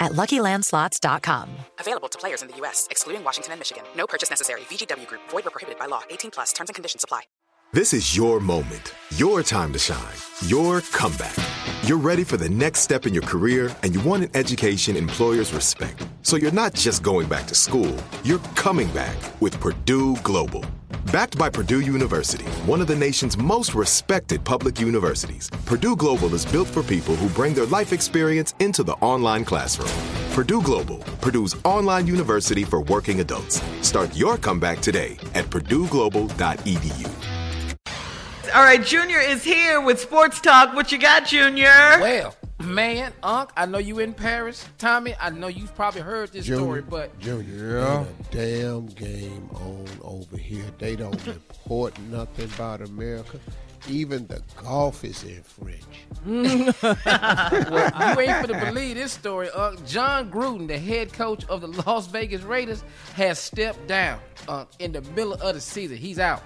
at luckylandslots.com. Available to players in the U.S., excluding Washington and Michigan. No purchase necessary. VGW Group, void or prohibited by law. 18 plus terms and conditions apply. This is your moment, your time to shine, your comeback. You're ready for the next step in your career, and you want an education employers respect. So you're not just going back to school, you're coming back with Purdue Global. Backed by Purdue University, one of the nation's most respected public universities, Purdue Global is built for people who bring their life experience into the online classroom. Purdue Global, Purdue's online university for working adults. Start your comeback today at purdueglobal.edu. All right, Junior is here with Sports Talk. What you got, Junior? Well, man, Unc, I know you in Paris. Tommy, I know you've probably heard this Junior, story, but Junior, Yeah. damn game on over here. They don't report nothing about America. Even the golf is in French. well, you ain't gonna believe this story. Uh, Jon Gruden, the head coach of the Las Vegas Raiders, has stepped down uh, in the middle of the season. He's out.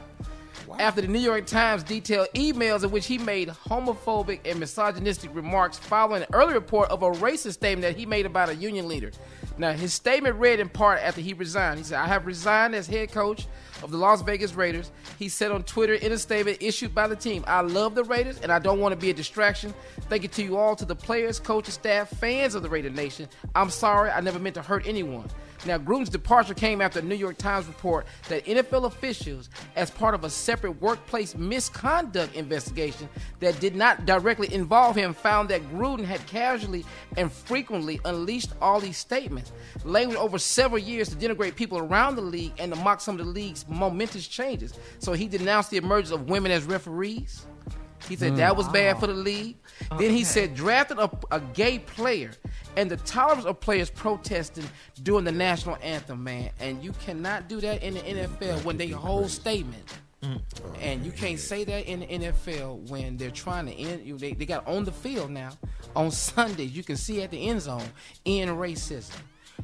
After the New York Times detailed emails in which he made homophobic and misogynistic remarks following an early report of a racist statement that he made about a union leader. Now, his statement read in part after he resigned. He said, I have resigned as head coach of the Las Vegas Raiders. He said on Twitter in a statement issued by the team, I love the Raiders and I don't want to be a distraction. Thank you to you all, to the players, coaches, staff, fans of the Raider Nation. I'm sorry, I never meant to hurt anyone. Now, Gruden's departure came after a New York Times report that NFL officials, as part of a separate workplace misconduct investigation that did not directly involve him, found that Gruden had casually and frequently unleashed all these statements, language over several years to denigrate people around the league and to mock some of the league's momentous changes. So he denounced the emergence of women as referees. He said Mm. that was bad for the league. Then he said drafted a, a gay player and the tolerance of players protesting during the national anthem, man. And you cannot do that in the NFL when they hold statement. And you can't say that in the NFL when they're trying to end you. They, they got on the field now on Sundays. You can see at the end zone in racism.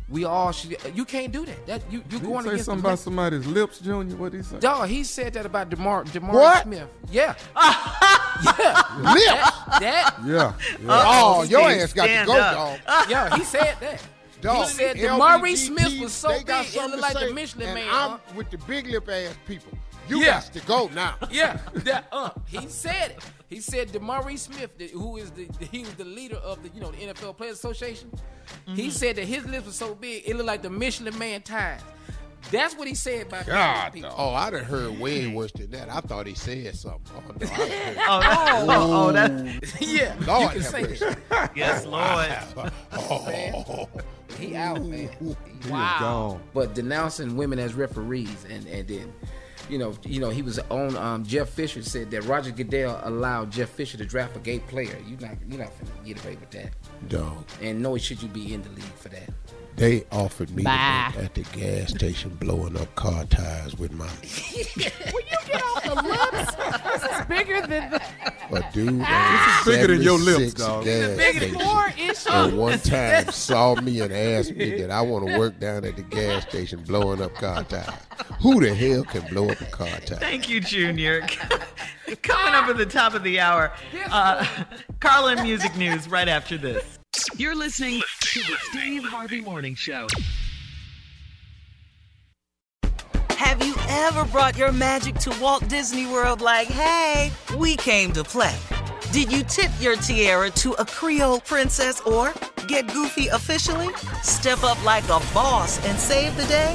We all should. You can't do that. That you you Did he going say against something about somebody's lips, Junior? What he say? Dog, he said that about Demar Demar What? Smith. Yeah. Lips? That, that Yeah. Oh, your ass got to go, dog. Yeah, he said that. Dog, he said LBGT, Demari Smith was so big, got it looked to like the Michelin and Man. I'm huh? with the big lip ass people. You Yeah. got to go now. Yeah, that, uh, he said it. He said Demari Smith, who is the he was the leader of the you know the NFL Players Association. He said that his lips were so big it looked like the Michelin Man tires. That's what he said about God, people. oh, I done heard way worse than that. I thought he said something. Oh, no, I. Oh, that- oh, oh, that- yeah, Lord you can have say mercy. that. Yes, Lord. Oh, he out, man. He wow. is gone. But denouncing women as referees, and and then, you know, you know, he was on. Um, Jeff Fisher said that Roger Goodell allowed Jeff Fisher to draft a gay player. You not, you're not gonna get away with that. Dog. And nor should you be in the league for that. They offered me at the gas station blowing up car tires with my. Will you get off the lips? This is bigger than the. A dude, this is bigger than your lips, dog. Big four issues. And one time saw me and asked me that I want to work down at the gas station blowing up car tires. Who the hell can blow up a car tire? Thank you, Junior. Coming up at the top of the hour, uh, Carlin Music News right after this. You're listening to the Steve Harvey Morning Show. Have you ever brought your magic to Walt Disney World like, hey, we came to play? Did you tip your tiara to a Creole princess or get goofy officially? Step up like a boss and save the day?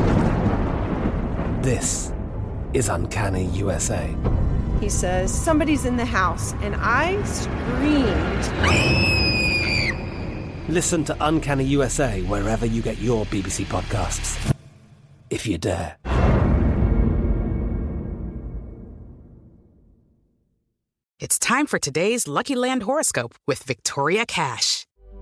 This is Uncanny USA. He says, Somebody's in the house, and I screamed. Listen to Uncanny USA wherever you get your BBC podcasts. If you dare. It's time for today's Lucky Land horoscope with Victoria Cash.